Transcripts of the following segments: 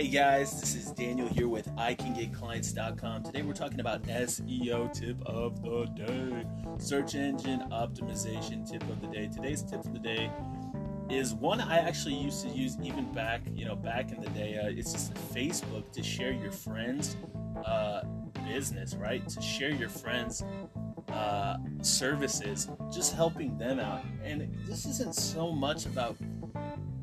Hey guys, this is Daniel here with iCanGetClients.com. Today we're talking about SEO tip of the day, search engine optimization tip of the day. Today's tip of the day is one I actually used to use even back, you know, back in the day. Uh, it's just Facebook to share your friends' uh, business, right? To share your friends' uh, services, just helping them out. And this isn't so much about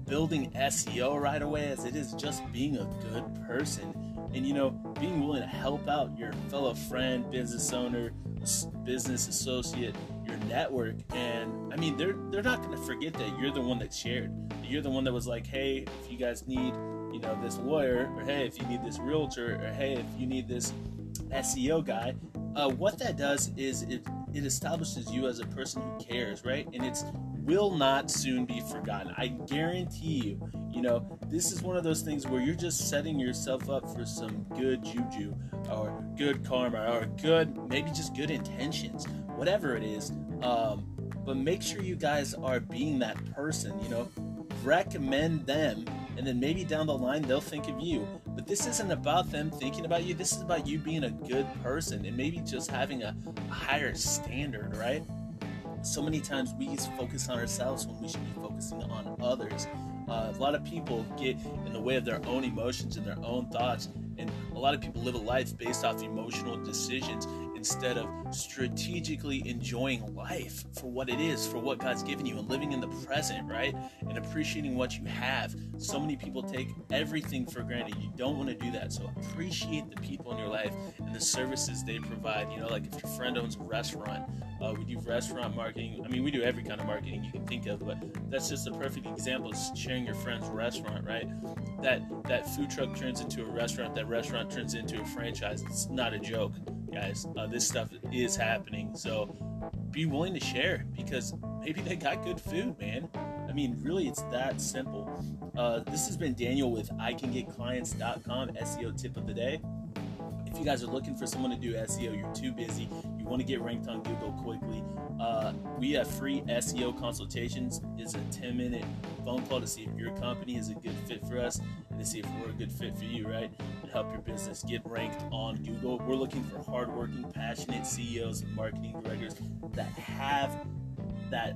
building SEO right away as it is just being a good person. And you know being willing to help out your fellow friend business owner business associate your network. And i mean they're they're not going to forget that you're the one that shared. You're the one that was like hey if you guys need you know this lawyer or hey if you need this realtor or hey if you need this seo guy uh, what that does is it it establishes you as a person who cares right? And it's will not soon be forgotten. I guarantee you. You know, this is one of those things where you're just setting yourself up for some good juju or good karma or good, maybe just good intentions, whatever it is. Um, but make sure you guys are being that person, you know, recommend them and then maybe down the line they'll think of you. But this isn't about them thinking about you. This is about you being a good person and maybe just having a, higher standard, right? So many times we focus on ourselves when we should be focusing on others. Uh, a lot of people get in the way of their own emotions and their own thoughts, and a lot of people live a life based off emotional decisions instead of strategically enjoying life for what it is, for what God's given you, and living in the present, right? And appreciating what you have. So many people take everything for granted. You don't want to do that. So appreciate the people in your life and the services they provide. You know, like if your friend owns a restaurant, uh, we do restaurant marketing. I mean, we do every kind of marketing you can think of, but that's just a perfect example of sharing your friend's restaurant, right? That that food truck turns into a restaurant. That restaurant turns into a franchise. It's not a joke guys. Uh, this stuff is happening. So be willing to share because maybe they got good food, man. I mean, really, it's that simple. Uh, this has been Daniel with iCanGetClients.com SEO tip of the day. If you guys are looking for someone to do SEO, you're too busy, you want to get ranked on Google quickly, uh, we have free SEO consultations. It's a 10 minute phone call to see if your company is a good fit for us and to see if we're a good fit for you, right? And help your business get ranked on Google. We're looking for hardworking, passionate CEOs and marketing directors that have that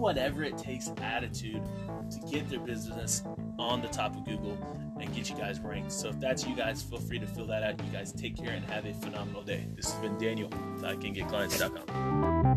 whatever it takes attitude to get their business on the top of Google and get you guys ranked. So if that's you guys, feel free to fill that out. You guys take care and have a phenomenal day. This has been Daniel, I can get clients.com.